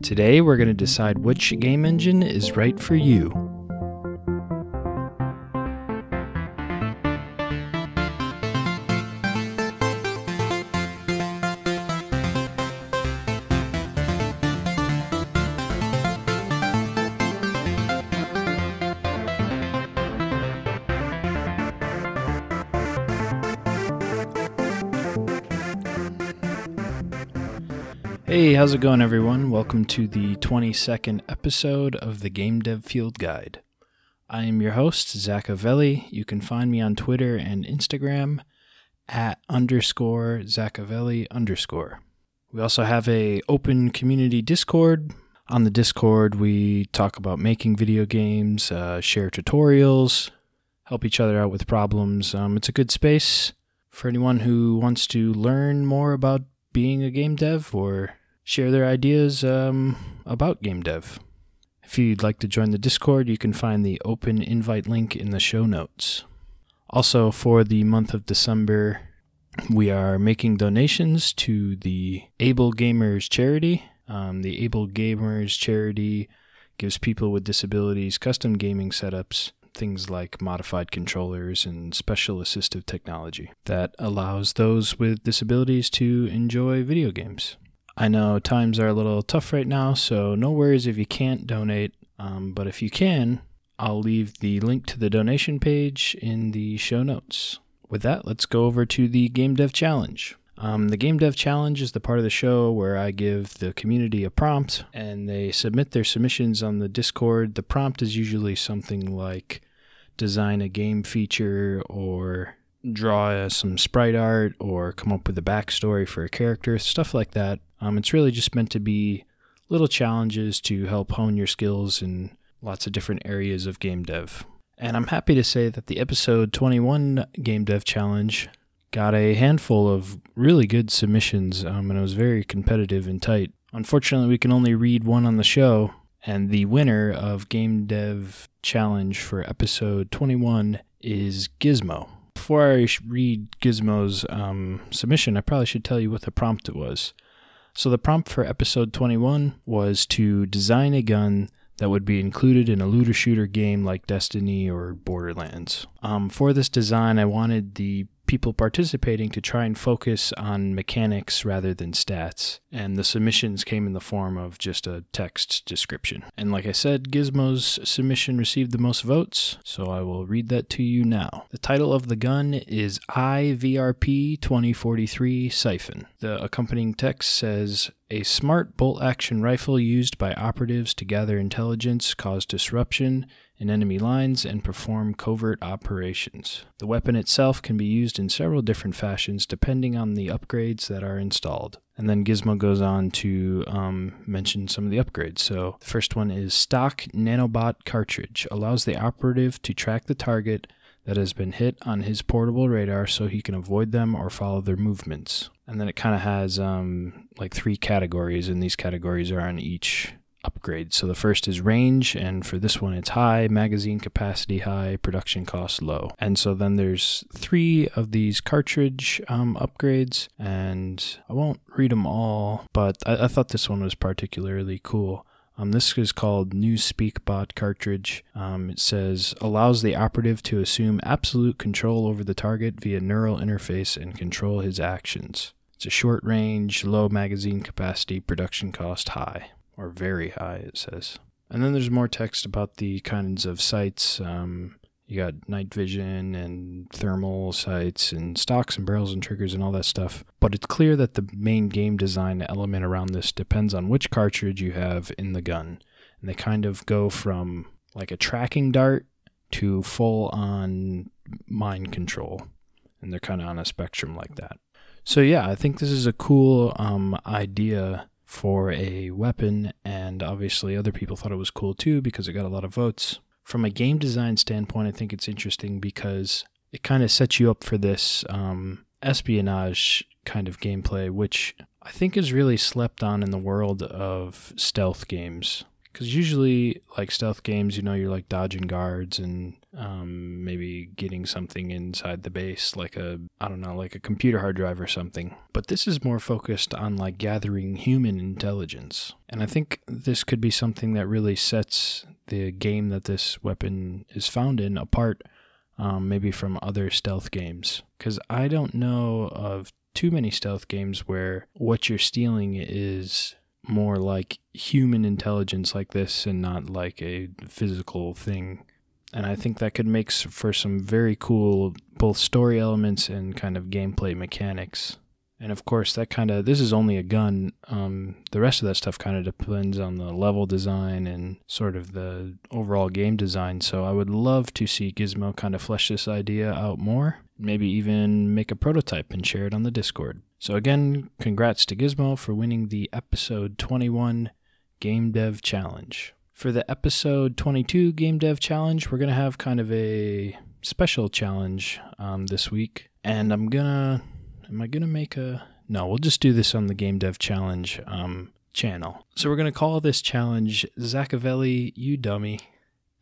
Today, we're going to decide which game engine is right for you. How's it going, everyone? Welcome to the 22nd episode of the Game Dev Field Guide. I am your host, Zach Avelli. You can find me on Twitter and Instagram at underscore Zachavelli underscore. We also have a open community Discord. On the Discord, we talk about making video games, uh, share tutorials, help each other out with problems. Um, it's a good space for anyone who wants to learn more about being a game dev or share their ideas um, about game dev. If you'd like to join the Discord, you can find the open invite link in the show notes. Also, for the month of December, we are making donations to the Able Gamers charity. Um, the Able Gamers charity gives people with disabilities custom gaming setups, things like modified controllers and special assistive technology that allows those with disabilities to enjoy video games. I know times are a little tough right now, so no worries if you can't donate. Um, but if you can, I'll leave the link to the donation page in the show notes. With that, let's go over to the Game Dev Challenge. Um, the Game Dev Challenge is the part of the show where I give the community a prompt and they submit their submissions on the Discord. The prompt is usually something like design a game feature or draw some sprite art or come up with a backstory for a character, stuff like that. Um, it's really just meant to be little challenges to help hone your skills in lots of different areas of game dev. And I'm happy to say that the episode 21 Game Dev Challenge got a handful of really good submissions, um, and it was very competitive and tight. Unfortunately, we can only read one on the show, and the winner of Game Dev Challenge for episode 21 is Gizmo. Before I read Gizmo's um, submission, I probably should tell you what the prompt was. So, the prompt for episode 21 was to design a gun that would be included in a looter shooter game like Destiny or Borderlands. Um, for this design, I wanted the people participating to try and focus on mechanics rather than stats. And the submissions came in the form of just a text description. And like I said, Gizmo's submission received the most votes, so I will read that to you now. The title of the gun is IVRP 2043 Siphon. The accompanying text says a smart bolt action rifle used by operatives to gather intelligence, cause disruption, in enemy lines and perform covert operations. The weapon itself can be used in several different fashions depending on the upgrades that are installed. And then Gizmo goes on to um, mention some of the upgrades. So the first one is stock nanobot cartridge allows the operative to track the target that has been hit on his portable radar so he can avoid them or follow their movements. And then it kind of has um, like three categories, and these categories are on each upgrades. So the first is range, and for this one it's high, magazine capacity high, production cost low. And so then there's three of these cartridge um, upgrades, and I won't read them all, but I, I thought this one was particularly cool. Um, this is called New SpeakBot cartridge. Um, it says allows the operative to assume absolute control over the target via neural interface and control his actions. It's a short range, low magazine capacity, production cost high or very high, it says. And then there's more text about the kinds of sights. Um, you got night vision and thermal sights and stocks and barrels and triggers and all that stuff. But it's clear that the main game design element around this depends on which cartridge you have in the gun. And they kind of go from like a tracking dart to full on mind control. And they're kind of on a spectrum like that. So, yeah, I think this is a cool um, idea for a weapon, and obviously other people thought it was cool too because it got a lot of votes. From a game design standpoint, I think it's interesting because it kind of sets you up for this um, espionage kind of gameplay, which I think is really slept on in the world of stealth games. Because usually, like stealth games, you know, you're like dodging guards and um, maybe getting something inside the base, like a, I don't know, like a computer hard drive or something. But this is more focused on like gathering human intelligence. And I think this could be something that really sets the game that this weapon is found in apart, um, maybe from other stealth games. Because I don't know of too many stealth games where what you're stealing is more like human intelligence like this and not like a physical thing. And I think that could make for some very cool both story elements and kind of gameplay mechanics. And of course, that kind of this is only a gun. Um, the rest of that stuff kind of depends on the level design and sort of the overall game design. So I would love to see Gizmo kind of flesh this idea out more. Maybe even make a prototype and share it on the Discord. So again, congrats to Gizmo for winning the episode 21 Game Dev Challenge. For the episode 22 Game Dev Challenge, we're gonna have kind of a special challenge um, this week, and I'm gonna Am I going to make a. No, we'll just do this on the Game Dev Challenge um, channel. So we're going to call this challenge Zachavelli, You Dummy.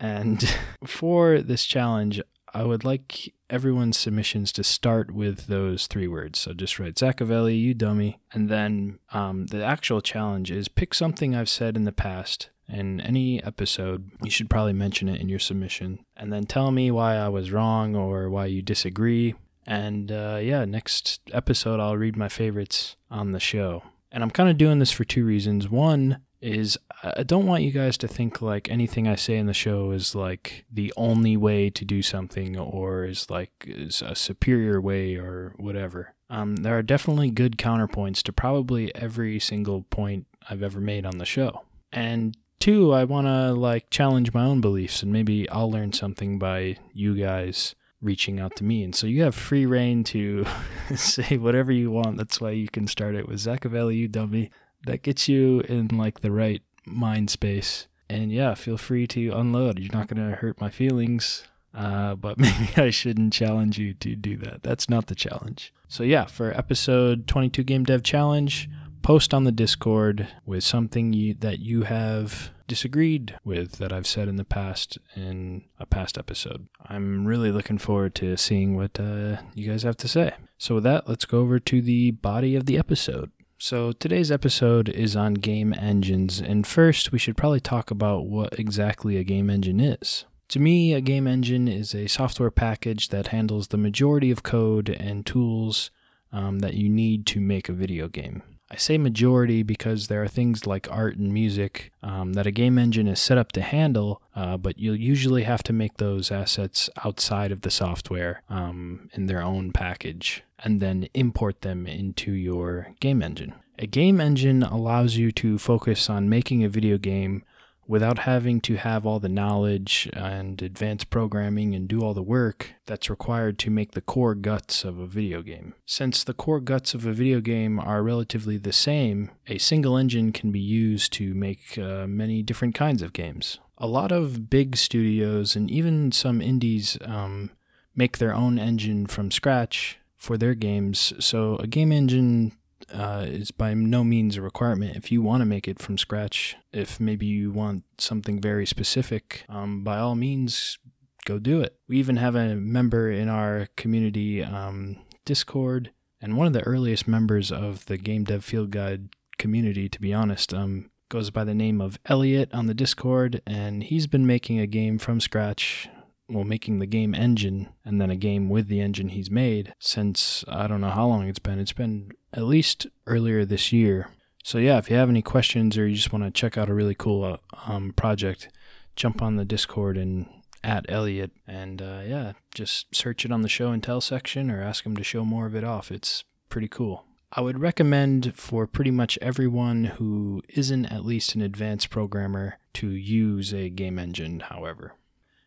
And for this challenge, I would like everyone's submissions to start with those three words. So just write Zachavelli, you dummy. And then um, the actual challenge is pick something I've said in the past in any episode. You should probably mention it in your submission. And then tell me why I was wrong or why you disagree. And uh, yeah, next episode, I'll read my favorites on the show. And I'm kind of doing this for two reasons. One is I don't want you guys to think like anything I say in the show is like the only way to do something or is like is a superior way or whatever. Um, there are definitely good counterpoints to probably every single point I've ever made on the show. And two, I want to like challenge my own beliefs and maybe I'll learn something by you guys reaching out to me. And so you have free reign to say whatever you want. That's why you can start it with Zachavelli, you dummy. That gets you in like the right mind space. And yeah, feel free to unload. You're not going to hurt my feelings. Uh, but maybe I shouldn't challenge you to do that. That's not the challenge. So, yeah, for episode 22 Game Dev Challenge, post on the Discord with something you, that you have disagreed with that I've said in the past in a past episode. I'm really looking forward to seeing what uh, you guys have to say. So, with that, let's go over to the body of the episode. So, today's episode is on game engines, and first, we should probably talk about what exactly a game engine is. To me, a game engine is a software package that handles the majority of code and tools um, that you need to make a video game. I say majority because there are things like art and music um, that a game engine is set up to handle, uh, but you'll usually have to make those assets outside of the software um, in their own package and then import them into your game engine. A game engine allows you to focus on making a video game without having to have all the knowledge and advanced programming and do all the work that's required to make the core guts of a video game. Since the core guts of a video game are relatively the same, a single engine can be used to make uh, many different kinds of games. A lot of big studios and even some indies um, make their own engine from scratch for their games, so a game engine uh, is by no means a requirement. If you want to make it from scratch, if maybe you want something very specific, um, by all means, go do it. We even have a member in our community um, Discord, and one of the earliest members of the Game Dev Field Guide community, to be honest, um, goes by the name of Elliot on the Discord, and he's been making a game from scratch well, making the game engine and then a game with the engine he's made since I don't know how long it's been. It's been at least earlier this year. So, yeah, if you have any questions or you just want to check out a really cool uh, um, project, jump on the Discord and at Elliot and uh, yeah, just search it on the show and tell section or ask him to show more of it off. It's pretty cool. I would recommend for pretty much everyone who isn't at least an advanced programmer to use a game engine, however.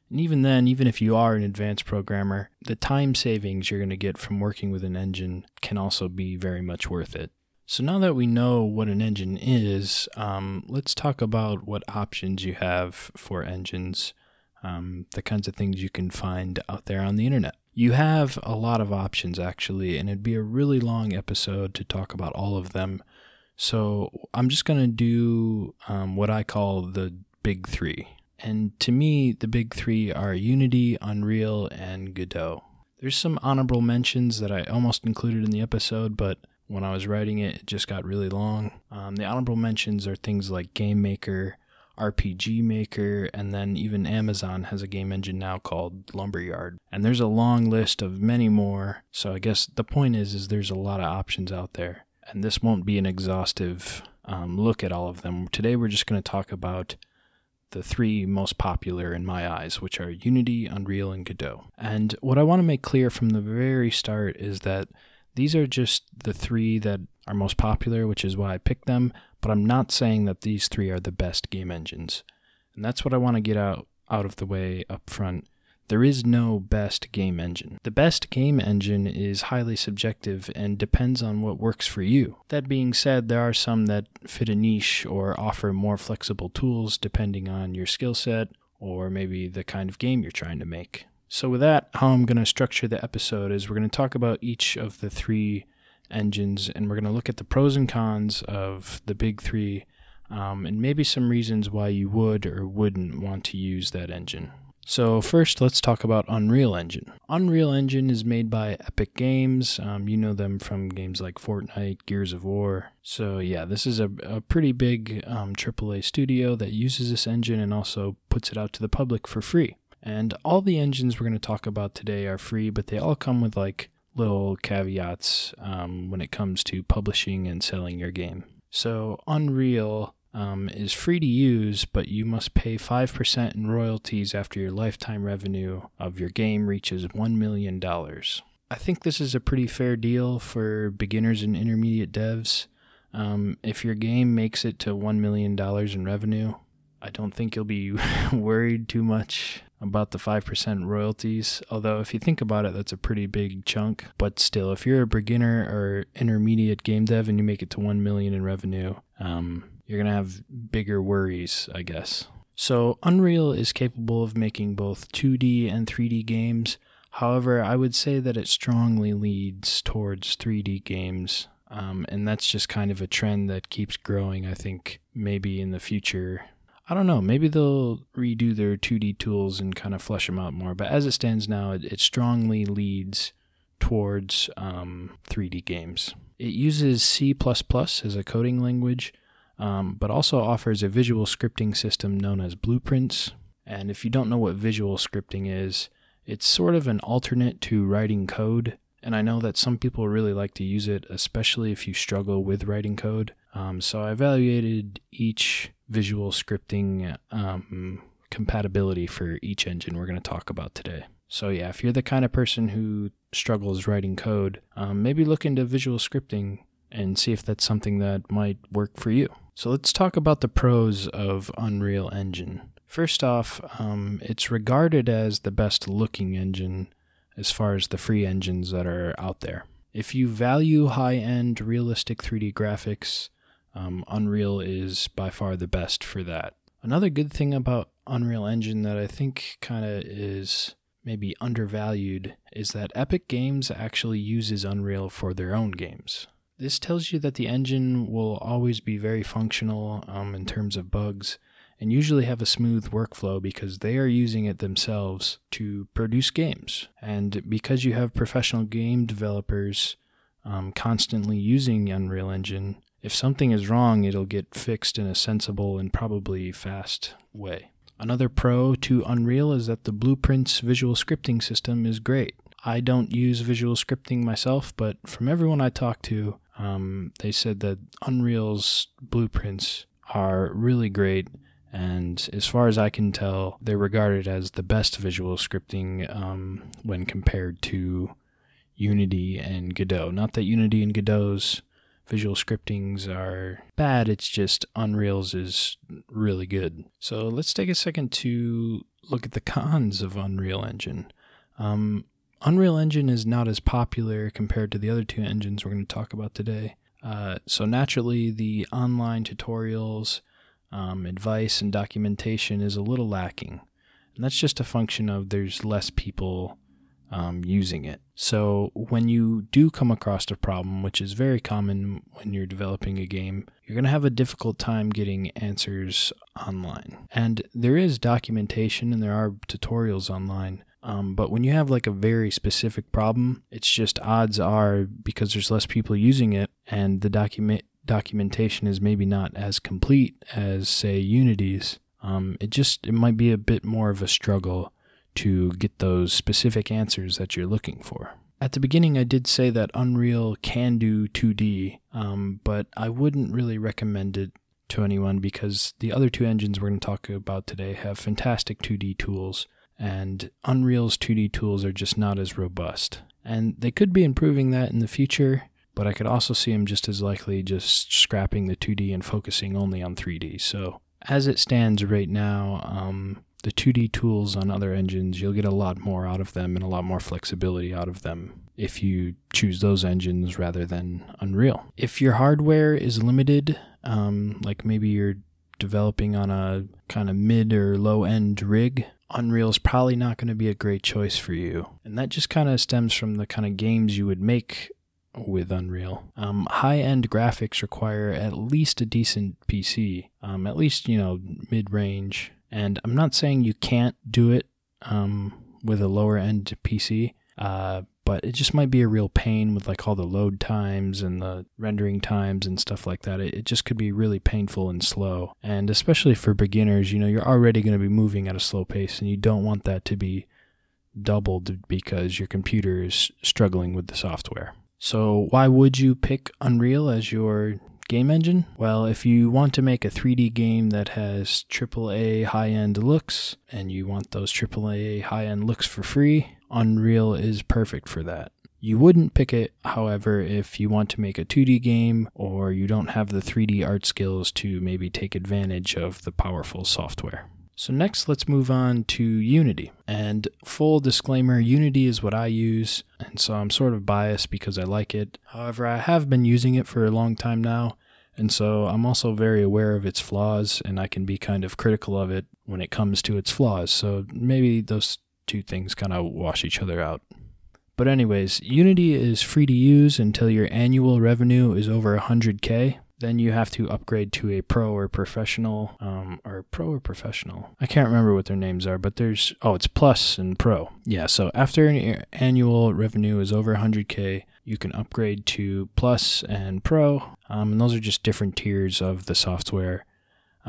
And even then, even if you are an advanced programmer, the time savings you're going to get from working with an engine can also be very much worth it. So now that we know what an engine is, um, let's talk about what options you have for engines, um, the kinds of things you can find out there on the internet. You have a lot of options actually, and it'd be a really long episode to talk about all of them. So I'm just going to do um, what I call the big three. And to me, the big three are Unity, Unreal, and Godot. There's some honorable mentions that I almost included in the episode, but when I was writing it, it just got really long. Um, the honorable mentions are things like Game Maker, RPG Maker, and then even Amazon has a game engine now called Lumberyard. And there's a long list of many more. So I guess the point is, is there's a lot of options out there, and this won't be an exhaustive um, look at all of them. Today we're just going to talk about the three most popular in my eyes, which are Unity, Unreal, and Godot. And what I want to make clear from the very start is that these are just the three that are most popular, which is why I picked them, but I'm not saying that these three are the best game engines. And that's what I want to get out, out of the way up front. There is no best game engine. The best game engine is highly subjective and depends on what works for you. That being said, there are some that fit a niche or offer more flexible tools depending on your skill set or maybe the kind of game you're trying to make. So, with that, how I'm going to structure the episode is we're going to talk about each of the three engines and we're going to look at the pros and cons of the big three um, and maybe some reasons why you would or wouldn't want to use that engine. So, first, let's talk about Unreal Engine. Unreal Engine is made by Epic Games. Um, you know them from games like Fortnite, Gears of War. So, yeah, this is a, a pretty big um, AAA studio that uses this engine and also puts it out to the public for free. And all the engines we're going to talk about today are free, but they all come with like little caveats um, when it comes to publishing and selling your game. So, Unreal um, is free to use, but you must pay 5% in royalties after your lifetime revenue of your game reaches $1 million. I think this is a pretty fair deal for beginners and intermediate devs. Um, if your game makes it to $1 million in revenue, I don't think you'll be worried too much about the 5% royalties. Although, if you think about it, that's a pretty big chunk. But still, if you're a beginner or intermediate game dev and you make it to 1 million in revenue, um, you're going to have bigger worries, I guess. So, Unreal is capable of making both 2D and 3D games. However, I would say that it strongly leads towards 3D games. Um, and that's just kind of a trend that keeps growing, I think, maybe in the future I don't know. Maybe they'll redo their 2D tools and kind of flesh them out more. But as it stands now, it, it strongly leads towards um, 3D games. It uses C as a coding language, um, but also offers a visual scripting system known as Blueprints. And if you don't know what visual scripting is, it's sort of an alternate to writing code. And I know that some people really like to use it, especially if you struggle with writing code. Um, so I evaluated each visual scripting um, compatibility for each engine we're going to talk about today. So, yeah, if you're the kind of person who struggles writing code, um, maybe look into visual scripting and see if that's something that might work for you. So, let's talk about the pros of Unreal Engine. First off, um, it's regarded as the best looking engine as far as the free engines that are out there. If you value high end realistic 3D graphics, um, Unreal is by far the best for that. Another good thing about Unreal Engine that I think kind of is maybe undervalued is that Epic Games actually uses Unreal for their own games. This tells you that the engine will always be very functional um, in terms of bugs and usually have a smooth workflow because they are using it themselves to produce games. And because you have professional game developers um, constantly using Unreal Engine, if something is wrong, it'll get fixed in a sensible and probably fast way. Another pro to Unreal is that the Blueprints visual scripting system is great. I don't use visual scripting myself, but from everyone I talk to, um, they said that Unreal's blueprints are really great. And as far as I can tell, they're regarded as the best visual scripting um, when compared to Unity and Godot. Not that Unity and Godot's visual scriptings are bad. It's just Unreal's is really good. So let's take a second to look at the cons of Unreal Engine. Um, Unreal Engine is not as popular compared to the other two engines we're going to talk about today. Uh, so naturally, the online tutorials, um, advice, and documentation is a little lacking. And that's just a function of there's less people um, using it. So when you do come across a problem, which is very common when you're developing a game, you're going to have a difficult time getting answers online. And there is documentation and there are tutorials online. Um, but when you have like a very specific problem, it's just odds are because there's less people using it and the document documentation is maybe not as complete as say Unity's. Um, it just it might be a bit more of a struggle to get those specific answers that you're looking for. At the beginning, I did say that Unreal can do 2D, um, but I wouldn't really recommend it to anyone because the other two engines we're going to talk about today have fantastic 2D tools, and Unreal's 2D tools are just not as robust. And they could be improving that in the future, but I could also see them just as likely just scrapping the 2D and focusing only on 3D. So, as it stands right now, um, the 2D tools on other engines, you'll get a lot more out of them and a lot more flexibility out of them if you choose those engines rather than Unreal. If your hardware is limited, um, like maybe you're developing on a kind of mid or low end rig, Unreal is probably not going to be a great choice for you. And that just kind of stems from the kind of games you would make with Unreal. Um, high end graphics require at least a decent PC, um, at least, you know, mid range and I'm not saying you can't do it um, with a lower end PC, uh, but it just might be a real pain with like all the load times and the rendering times and stuff like that. It, it just could be really painful and slow. And especially for beginners, you know, you're already going to be moving at a slow pace and you don't want that to be doubled because your computer is struggling with the software. So, why would you pick Unreal as your game engine? Well, if you want to make a 3D game that has AAA high end looks and you want those AAA high end looks for free, Unreal is perfect for that. You wouldn't pick it, however, if you want to make a 2D game or you don't have the 3D art skills to maybe take advantage of the powerful software. So, next, let's move on to Unity. And full disclaimer Unity is what I use, and so I'm sort of biased because I like it. However, I have been using it for a long time now, and so I'm also very aware of its flaws, and I can be kind of critical of it when it comes to its flaws. So maybe those two things kind of wash each other out. But, anyways, Unity is free to use until your annual revenue is over 100K. Then you have to upgrade to a pro or professional, um, or pro or professional. I can't remember what their names are, but there's, oh, it's plus and pro. Yeah, so after your annual revenue is over 100K, you can upgrade to Plus and Pro, um, and those are just different tiers of the software.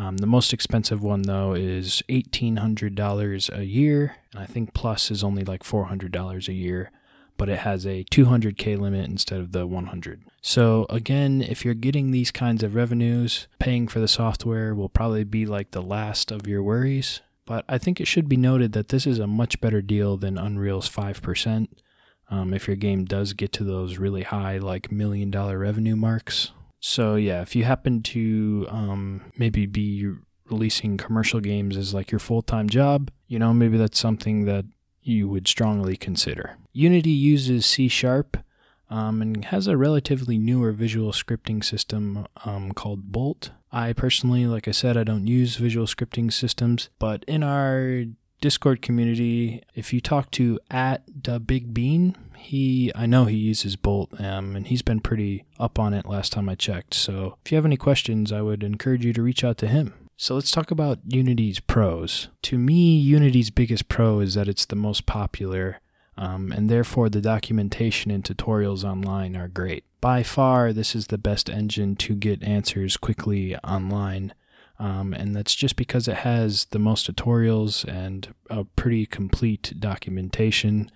Um, the most expensive one, though, is $1,800 a year, and I think Plus is only like $400 a year, but it has a 200K limit instead of the 100. So, again, if you're getting these kinds of revenues, paying for the software will probably be like the last of your worries. But I think it should be noted that this is a much better deal than Unreal's 5% um, if your game does get to those really high, like million dollar revenue marks. So, yeah, if you happen to um, maybe be releasing commercial games as like your full time job, you know, maybe that's something that you would strongly consider. Unity uses C Sharp um, and has a relatively newer visual scripting system um, called Bolt. I personally, like I said, I don't use visual scripting systems, but in our Discord community, if you talk to at the Big Bean, he I know he uses Bolt, um, and he's been pretty up on it last time I checked. So if you have any questions, I would encourage you to reach out to him. So let's talk about Unity's pros. To me, Unity's biggest pro is that it's the most popular, um, and therefore the documentation and tutorials online are great. By far, this is the best engine to get answers quickly online um, and that's just because it has the most tutorials and a pretty complete documentation.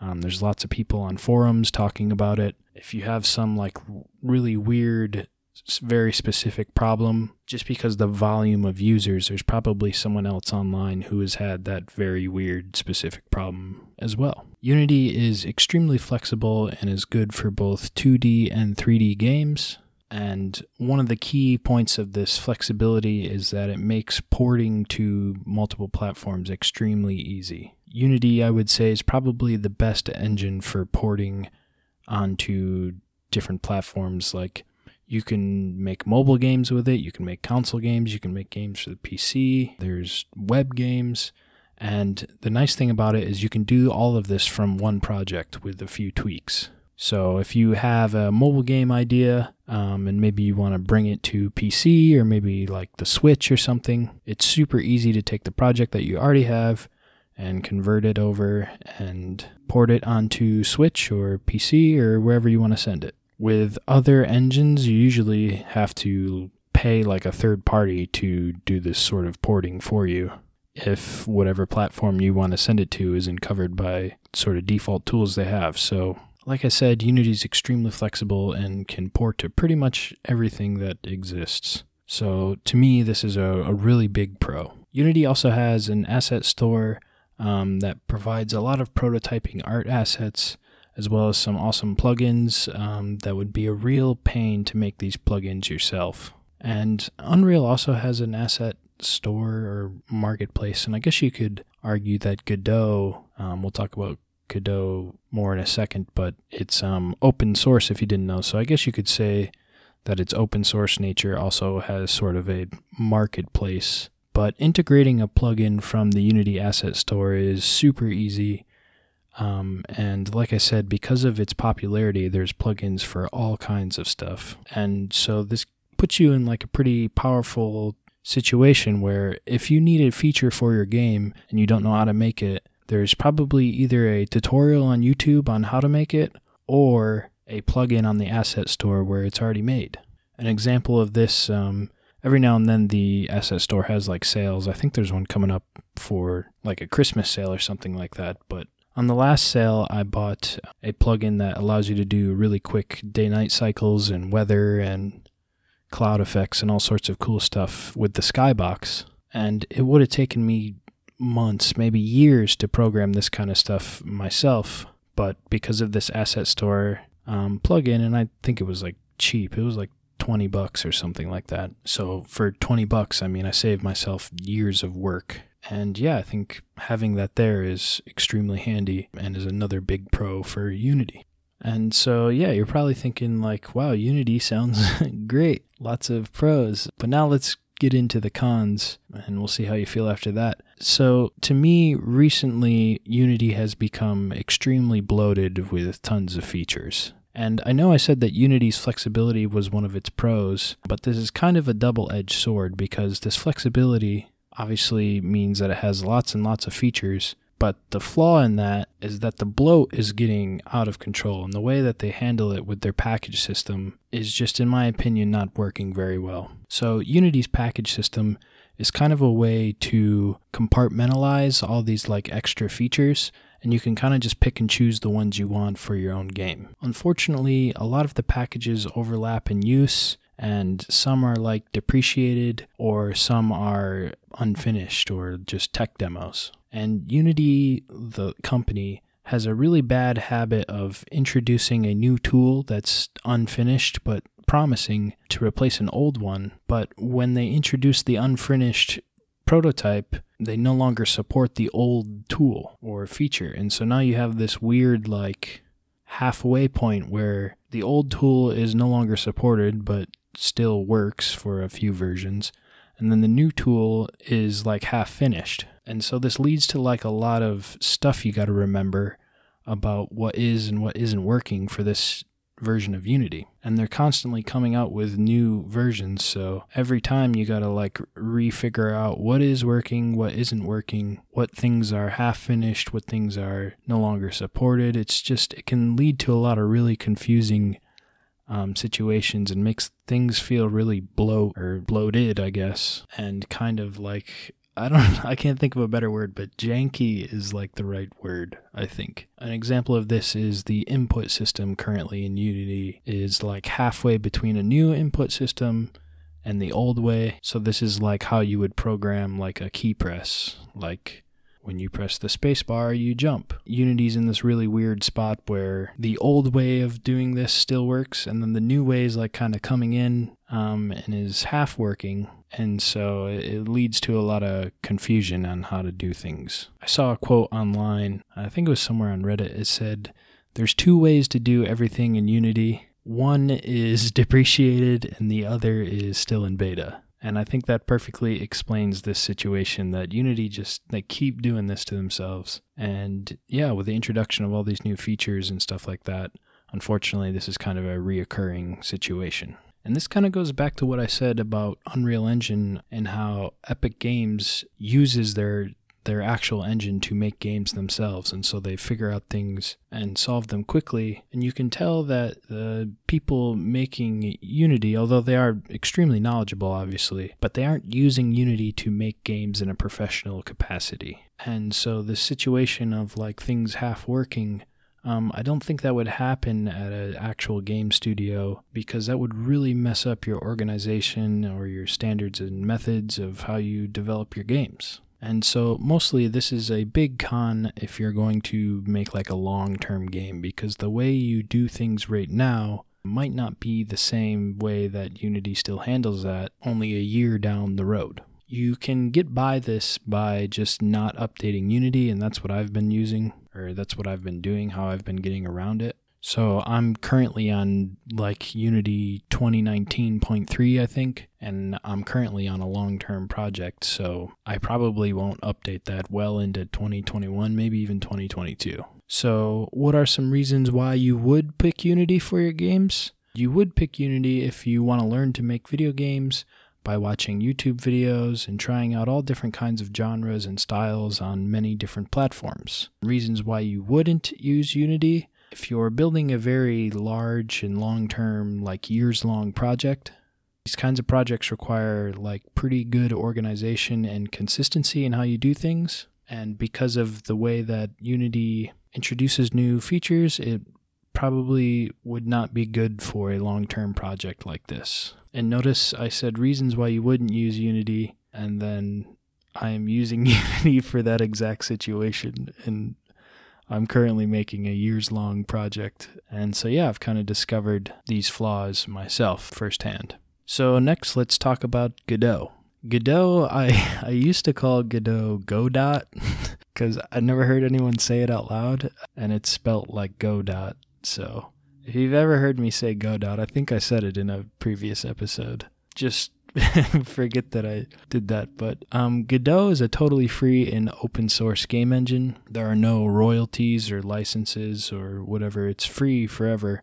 Um, there's lots of people on forums talking about it. If you have some like really weird, very specific problem, just because the volume of users, there's probably someone else online who has had that very weird specific problem as well. Unity is extremely flexible and is good for both 2D and 3D games. And one of the key points of this flexibility is that it makes porting to multiple platforms extremely easy. Unity, I would say, is probably the best engine for porting onto different platforms. Like you can make mobile games with it, you can make console games, you can make games for the PC, there's web games. And the nice thing about it is you can do all of this from one project with a few tweaks. So if you have a mobile game idea um, and maybe you want to bring it to PC or maybe like the Switch or something, it's super easy to take the project that you already have and convert it over and port it onto Switch or PC or wherever you want to send it. With other engines, you usually have to pay like a third party to do this sort of porting for you if whatever platform you want to send it to isn't covered by sort of default tools they have. So like I said, Unity is extremely flexible and can port to pretty much everything that exists. So to me, this is a, a really big pro. Unity also has an asset store um, that provides a lot of prototyping art assets, as well as some awesome plugins um, that would be a real pain to make these plugins yourself. And Unreal also has an asset store or marketplace, and I guess you could argue that Godot, um, we'll talk about Godot more in a second, but it's um, open source if you didn't know. So I guess you could say that its open source nature also has sort of a marketplace. But integrating a plugin from the Unity Asset Store is super easy. Um, and like I said, because of its popularity, there's plugins for all kinds of stuff. And so this puts you in like a pretty powerful situation where if you need a feature for your game and you don't know how to make it, there's probably either a tutorial on YouTube on how to make it or a plugin on the asset store where it's already made. An example of this, um, every now and then the asset store has like sales. I think there's one coming up for like a Christmas sale or something like that. But on the last sale, I bought a plugin that allows you to do really quick day night cycles and weather and cloud effects and all sorts of cool stuff with the Skybox. And it would have taken me months, maybe years to program this kind of stuff myself. But because of this asset store um, plugin, and I think it was like cheap, it was like 20 bucks or something like that. So for 20 bucks, I mean, I saved myself years of work. And yeah, I think having that there is extremely handy and is another big pro for Unity. And so, yeah, you're probably thinking, like, wow, Unity sounds great. Lots of pros. But now let's get into the cons and we'll see how you feel after that. So, to me, recently, Unity has become extremely bloated with tons of features. And I know I said that Unity's flexibility was one of its pros, but this is kind of a double edged sword because this flexibility obviously means that it has lots and lots of features, but the flaw in that is that the bloat is getting out of control, and the way that they handle it with their package system is just, in my opinion, not working very well. So, Unity's package system is kind of a way to compartmentalize all these like extra features and you can kind of just pick and choose the ones you want for your own game. Unfortunately, a lot of the packages overlap in use and some are like depreciated or some are unfinished or just tech demos. And Unity, the company, has a really bad habit of introducing a new tool that's unfinished but promising to replace an old one. But when they introduce the unfinished prototype, they no longer support the old tool or feature. And so now you have this weird, like, halfway point where the old tool is no longer supported but still works for a few versions. And then the new tool is like half finished. And so this leads to like a lot of stuff you got to remember about what is and what isn't working for this version of Unity. And they're constantly coming out with new versions. So every time you got to like refigure out what is working, what isn't working, what things are half finished, what things are no longer supported. It's just, it can lead to a lot of really confusing um, situations and makes things feel really bloat or bloated, I guess, and kind of like I don't I can't think of a better word, but janky is like the right word, I think. An example of this is the input system currently in Unity is like halfway between a new input system and the old way. So this is like how you would program like a key press, like when you press the spacebar, you jump. Unity's in this really weird spot where the old way of doing this still works, and then the new way is like kind of coming in um, and is half working. And so it leads to a lot of confusion on how to do things. I saw a quote online, I think it was somewhere on Reddit. It said, There's two ways to do everything in Unity. One is depreciated, and the other is still in beta. And I think that perfectly explains this situation that Unity just they keep doing this to themselves. And yeah, with the introduction of all these new features and stuff like that, unfortunately this is kind of a reoccurring situation. And this kind of goes back to what I said about Unreal Engine and how Epic Games uses their their actual engine to make games themselves. And so they figure out things and solve them quickly. And you can tell that the people making unity although they are extremely knowledgeable obviously but they aren't using unity to make games in a professional capacity. And so the situation of like things half working um, I don't think that would happen at an actual game studio because that would really mess up your organization or your standards and methods of how you develop your games. And so, mostly, this is a big con if you're going to make like a long term game because the way you do things right now might not be the same way that Unity still handles that only a year down the road. You can get by this by just not updating Unity, and that's what I've been using, or that's what I've been doing, how I've been getting around it. So I'm currently on like Unity 2019.3, I think, and I'm currently on a long term project. So I probably won't update that well into 2021, maybe even 2022. So, what are some reasons why you would pick Unity for your games? You would pick Unity if you want to learn to make video games by watching YouTube videos and trying out all different kinds of genres and styles on many different platforms. Reasons why you wouldn't use Unity if you're building a very large and long term, like years long project, these kinds of projects require like pretty good organization and consistency in how you do things. And because of the way that Unity introduces new features, it probably would not be good for a long term project like this. And notice I said reasons why you wouldn't use Unity, and then I am using Unity for that exact situation. And I'm currently making a years long project. And so, yeah, I've kind of discovered these flaws myself firsthand. So, next, let's talk about Godot. Godot, I, I used to call Godot Godot because I never heard anyone say it out loud, and it's spelt like Godot. So, if you've ever heard me say Godot, I think I said it in a previous episode. Just forget that I did that. But um, Godot is a totally free and open source game engine. There are no royalties or licenses or whatever. It's free forever.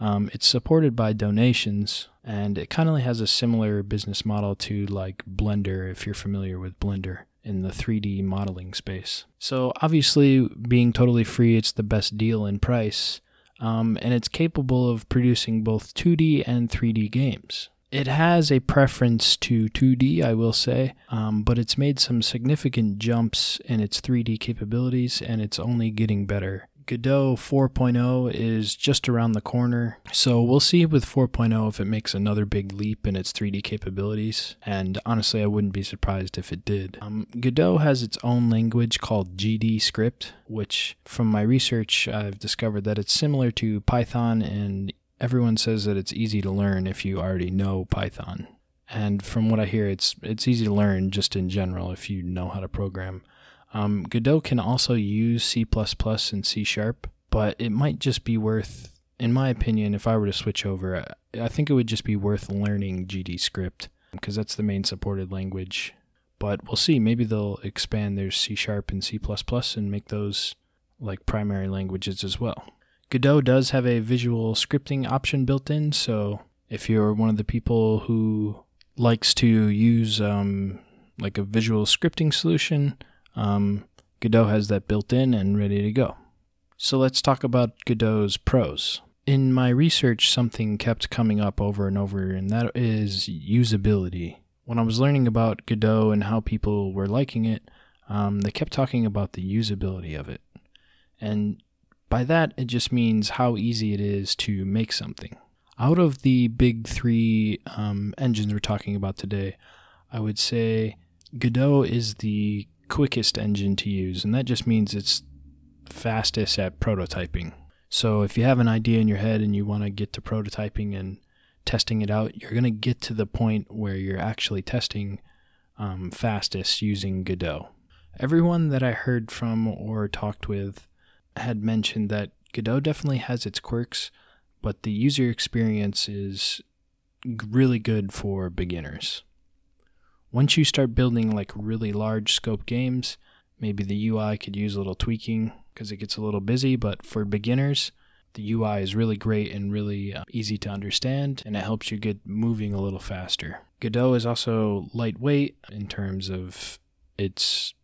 Um, it's supported by donations, and it kind of has a similar business model to like Blender, if you're familiar with Blender in the 3D modeling space. So obviously, being totally free, it's the best deal in price. Um, and it's capable of producing both 2D and 3D games. It has a preference to 2D, I will say, um, but it's made some significant jumps in its 3D capabilities and it's only getting better. Godot 4.0 is just around the corner, so we'll see with 4.0 if it makes another big leap in its 3D capabilities. And honestly, I wouldn't be surprised if it did. Um, Godot has its own language called GD script, which, from my research, I've discovered that it's similar to Python and everyone says that it's easy to learn if you already know Python. And from what I hear, it's it's easy to learn just in general if you know how to program. Um, Godot can also use C++ and C Sharp, but it might just be worth, in my opinion, if I were to switch over, I think it would just be worth learning GD script because that's the main supported language. But we'll see. Maybe they'll expand their C Sharp and C and make those like primary languages as well. Godot does have a visual scripting option built in, so if you're one of the people who likes to use um, like a visual scripting solution, um, Godot has that built in and ready to go. So let's talk about Godot's pros. In my research, something kept coming up over and over, and that is usability. When I was learning about Godot and how people were liking it, um, they kept talking about the usability of it. And by that, it just means how easy it is to make something. Out of the big three um, engines we're talking about today, I would say Godot is the quickest engine to use, and that just means it's fastest at prototyping. So if you have an idea in your head and you want to get to prototyping and testing it out, you're going to get to the point where you're actually testing um, fastest using Godot. Everyone that I heard from or talked with had mentioned that Godot definitely has its quirks, but the user experience is really good for beginners. Once you start building like really large scope games, maybe the UI could use a little tweaking because it gets a little busy, but for beginners, the UI is really great and really uh, easy to understand, and it helps you get moving a little faster. Godot is also lightweight in terms of its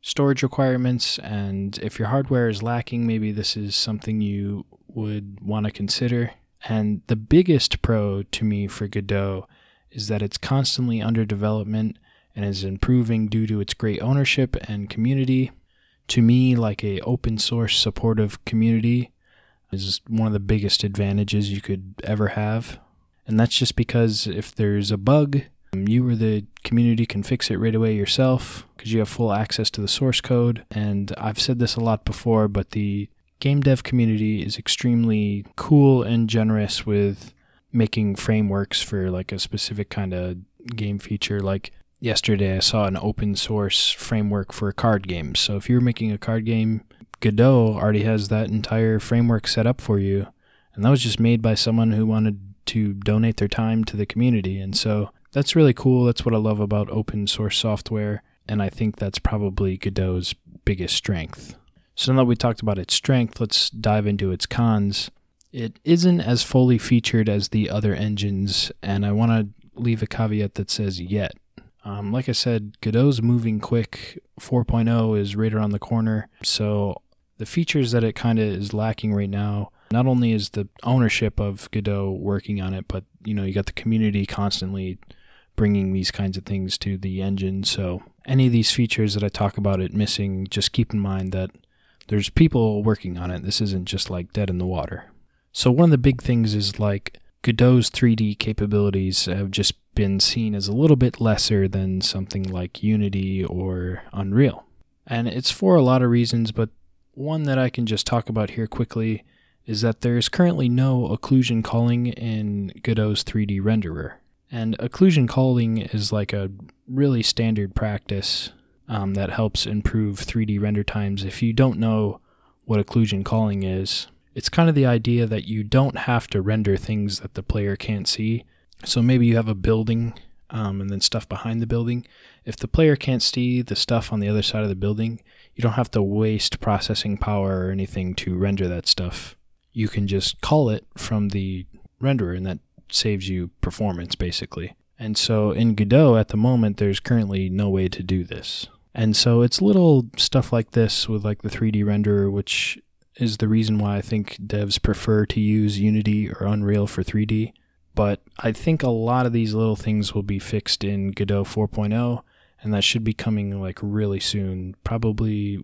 storage requirements, and if your hardware is lacking, maybe this is something you would want to consider. And the biggest pro to me for Godot is that it's constantly under development and is improving due to its great ownership and community. To me, like a open source supportive community is one of the biggest advantages you could ever have. And that's just because if there's a bug, you or the community can fix it right away yourself because you have full access to the source code. And I've said this a lot before, but the game dev community is extremely cool and generous with making frameworks for like a specific kind of game feature. Like yesterday, I saw an open source framework for card games. So if you're making a card game, Godot already has that entire framework set up for you. And that was just made by someone who wanted to donate their time to the community. And so that's really cool. That's what I love about open source software. And I think that's probably Godot's biggest strength. So now that we talked about its strength, let's dive into its cons. It isn't as fully featured as the other engines, and I want to leave a caveat that says yet. Um, like I said, Godot's moving quick. 4.0 is right around the corner, so the features that it kind of is lacking right now not only is the ownership of Godot working on it, but you know you got the community constantly bringing these kinds of things to the engine. So any of these features that I talk about it missing, just keep in mind that there's people working on it. This isn't just like dead in the water. So one of the big things is like Godot's 3D capabilities have just been seen as a little bit lesser than something like Unity or Unreal. And it's for a lot of reasons, but one that I can just talk about here quickly is that there is currently no occlusion culling in Godot's 3D renderer. And occlusion culling is like a really standard practice um, that helps improve 3D render times. If you don't know what occlusion culling is, it's kind of the idea that you don't have to render things that the player can't see. So maybe you have a building um, and then stuff behind the building. If the player can't see the stuff on the other side of the building, you don't have to waste processing power or anything to render that stuff. You can just call it from the renderer, and that saves you performance basically. And so in Godot at the moment, there's currently no way to do this. And so it's little stuff like this with like the 3D renderer, which is the reason why I think devs prefer to use Unity or Unreal for 3D. But I think a lot of these little things will be fixed in Godot 4.0, and that should be coming like really soon, probably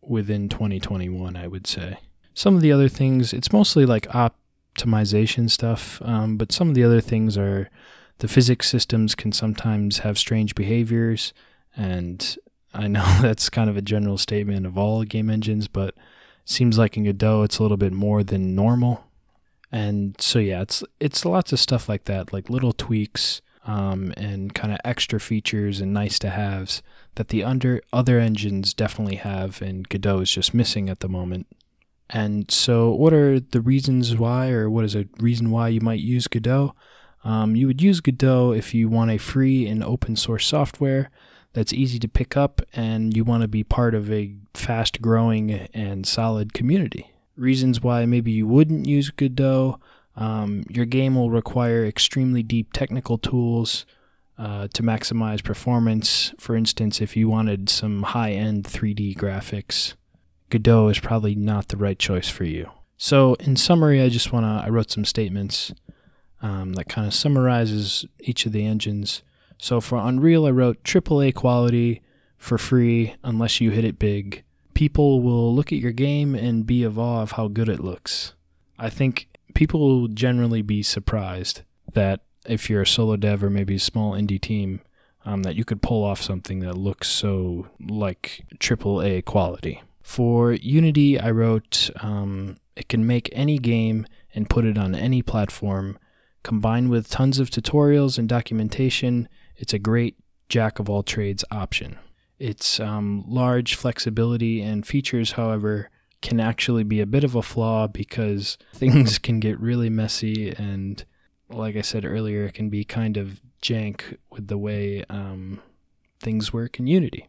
within 2021, I would say. Some of the other things, it's mostly like optimization stuff, um, but some of the other things are the physics systems can sometimes have strange behaviors, and I know that's kind of a general statement of all game engines, but seems like in Godot it's a little bit more than normal. And so yeah, it's it's lots of stuff like that, like little tweaks um, and kind of extra features and nice to haves that the under other engines definitely have, and Godot is just missing at the moment. And so, what are the reasons why, or what is a reason why you might use Godot? Um, you would use Godot if you want a free and open source software that's easy to pick up and you want to be part of a fast growing and solid community. Reasons why maybe you wouldn't use Godot um, your game will require extremely deep technical tools uh, to maximize performance. For instance, if you wanted some high end 3D graphics, Godot is probably not the right choice for you. So, in summary, I just want to, I wrote some statements um, that kind of summarizes each of the engines. So for Unreal, I wrote AAA quality for free unless you hit it big. People will look at your game and be of awe of how good it looks. I think people will generally be surprised that if you're a solo dev or maybe a small indie team, um, that you could pull off something that looks so like AAA quality. For Unity, I wrote um, it can make any game and put it on any platform. Combined with tons of tutorials and documentation, it's a great jack of all trades option. Its um, large flexibility and features, however, can actually be a bit of a flaw because things can get really messy and like I said earlier, it can be kind of jank with the way um, things work in Unity.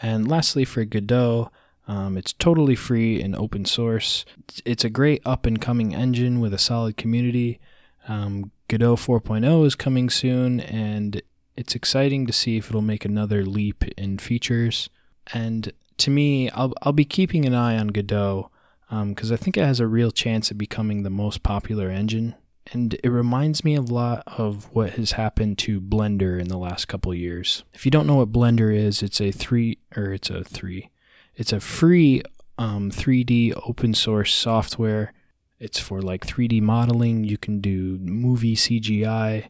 And lastly, for Godot, um, it's totally free and open source. It's a great up and coming engine with a solid community. Um, Godot 4.0 is coming soon, and it's exciting to see if it'll make another leap in features. And to me, I'll, I'll be keeping an eye on Godot because um, I think it has a real chance of becoming the most popular engine. And it reminds me a lot of what has happened to Blender in the last couple years. If you don't know what Blender is, it's a three or it's a three, it's a free um, 3D open source software. It's for like 3D modeling. You can do movie CGI.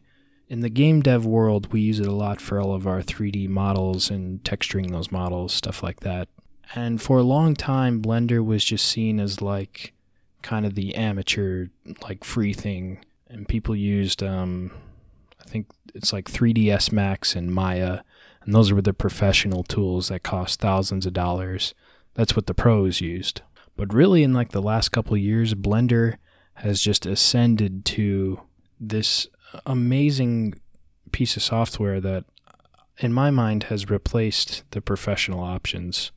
In the game dev world, we use it a lot for all of our 3D models and texturing those models, stuff like that. And for a long time, Blender was just seen as like kind of the amateur, like free thing. And people used, um, I think it's like 3ds Max and Maya. And those were the professional tools that cost thousands of dollars. That's what the pros used. But really, in like the last couple years, Blender has just ascended to this amazing piece of software that, in my mind, has replaced the professional options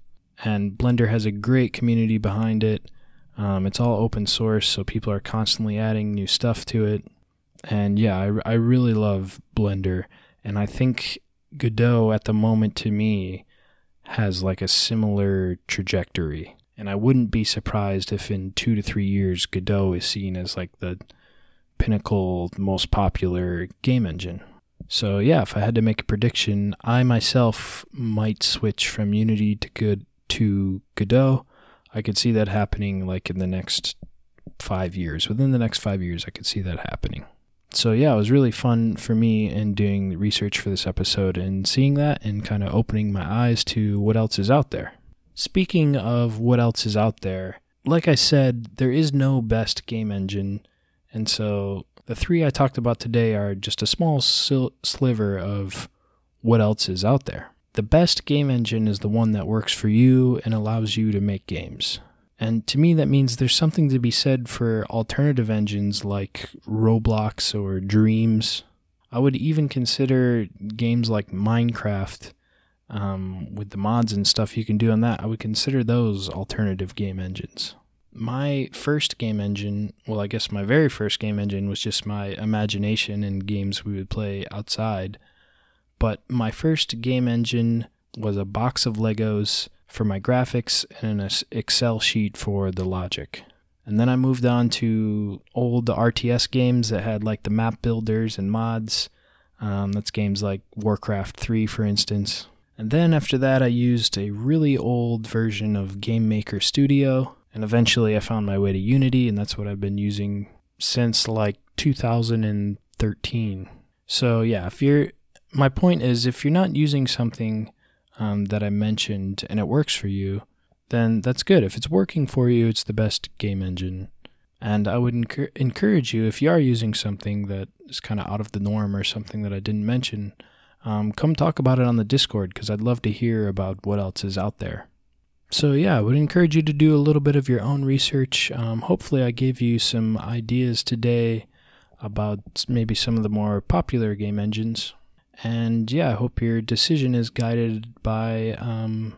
and Blender has a great community behind it. Um, it's all open source, so people are constantly adding new stuff to it. And yeah, I, I really love Blender, and I think Godot at the moment to me has like a similar trajectory. And I wouldn't be surprised if in two to three years Godot is seen as like the pinnacle, most popular game engine. So yeah, if I had to make a prediction, I myself might switch from Unity to good to Godot. I could see that happening like in the next five years. Within the next five years, I could see that happening. So, yeah, it was really fun for me in doing research for this episode and seeing that and kind of opening my eyes to what else is out there. Speaking of what else is out there, like I said, there is no best game engine. And so the three I talked about today are just a small sliver of what else is out there. The best game engine is the one that works for you and allows you to make games. And to me, that means there's something to be said for alternative engines like Roblox or Dreams. I would even consider games like Minecraft um, with the mods and stuff you can do on that. I would consider those alternative game engines. My first game engine, well, I guess my very first game engine was just my imagination and games we would play outside. But my first game engine was a box of Legos for my graphics and an Excel sheet for the logic. And then I moved on to old RTS games that had like the map builders and mods. Um, that's games like Warcraft 3, for instance. And then after that, I used a really old version of Game Maker Studio. And eventually I found my way to Unity, and that's what I've been using since like 2013. So yeah, if you're my point is if you're not using something um, that I mentioned and it works for you, then that's good. If it's working for you, it's the best game engine. And I would encourage you, if you are using something that is kind of out of the norm or something that I didn't mention, um, come talk about it on the Discord because I'd love to hear about what else is out there. So, yeah, I would encourage you to do a little bit of your own research. Um, hopefully, I gave you some ideas today about maybe some of the more popular game engines. And yeah, I hope your decision is guided by um,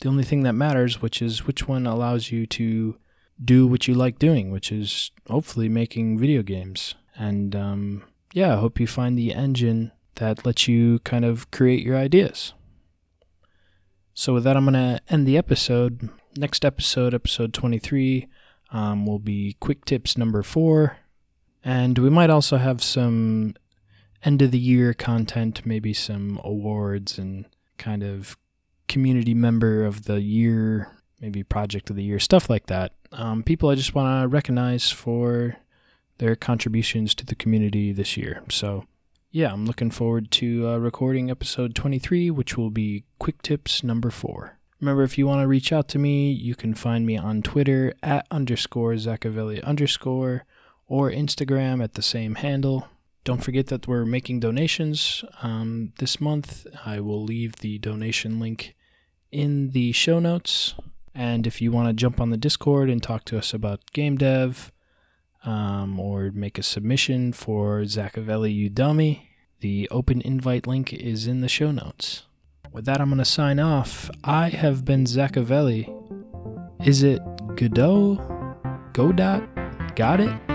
the only thing that matters, which is which one allows you to do what you like doing, which is hopefully making video games. And um, yeah, I hope you find the engine that lets you kind of create your ideas. So, with that, I'm going to end the episode. Next episode, episode 23, um, will be quick tips number four. And we might also have some end of the year content, maybe some awards and kind of community member of the year, maybe project of the year, stuff like that. Um, people I just want to recognize for their contributions to the community this year. So, yeah, I'm looking forward to uh, recording episode 23, which will be Quick Tips number four. Remember, if you want to reach out to me, you can find me on Twitter at underscore Zaccavelli underscore or Instagram at the same handle. Don't forget that we're making donations um, this month. I will leave the donation link in the show notes. And if you want to jump on the Discord and talk to us about game dev um, or make a submission for Zaccavelli You Dummy, The open invite link is in the show notes. With that, I'm going to sign off. I have been Zachavelli. Is it Godot? Godot? Got it?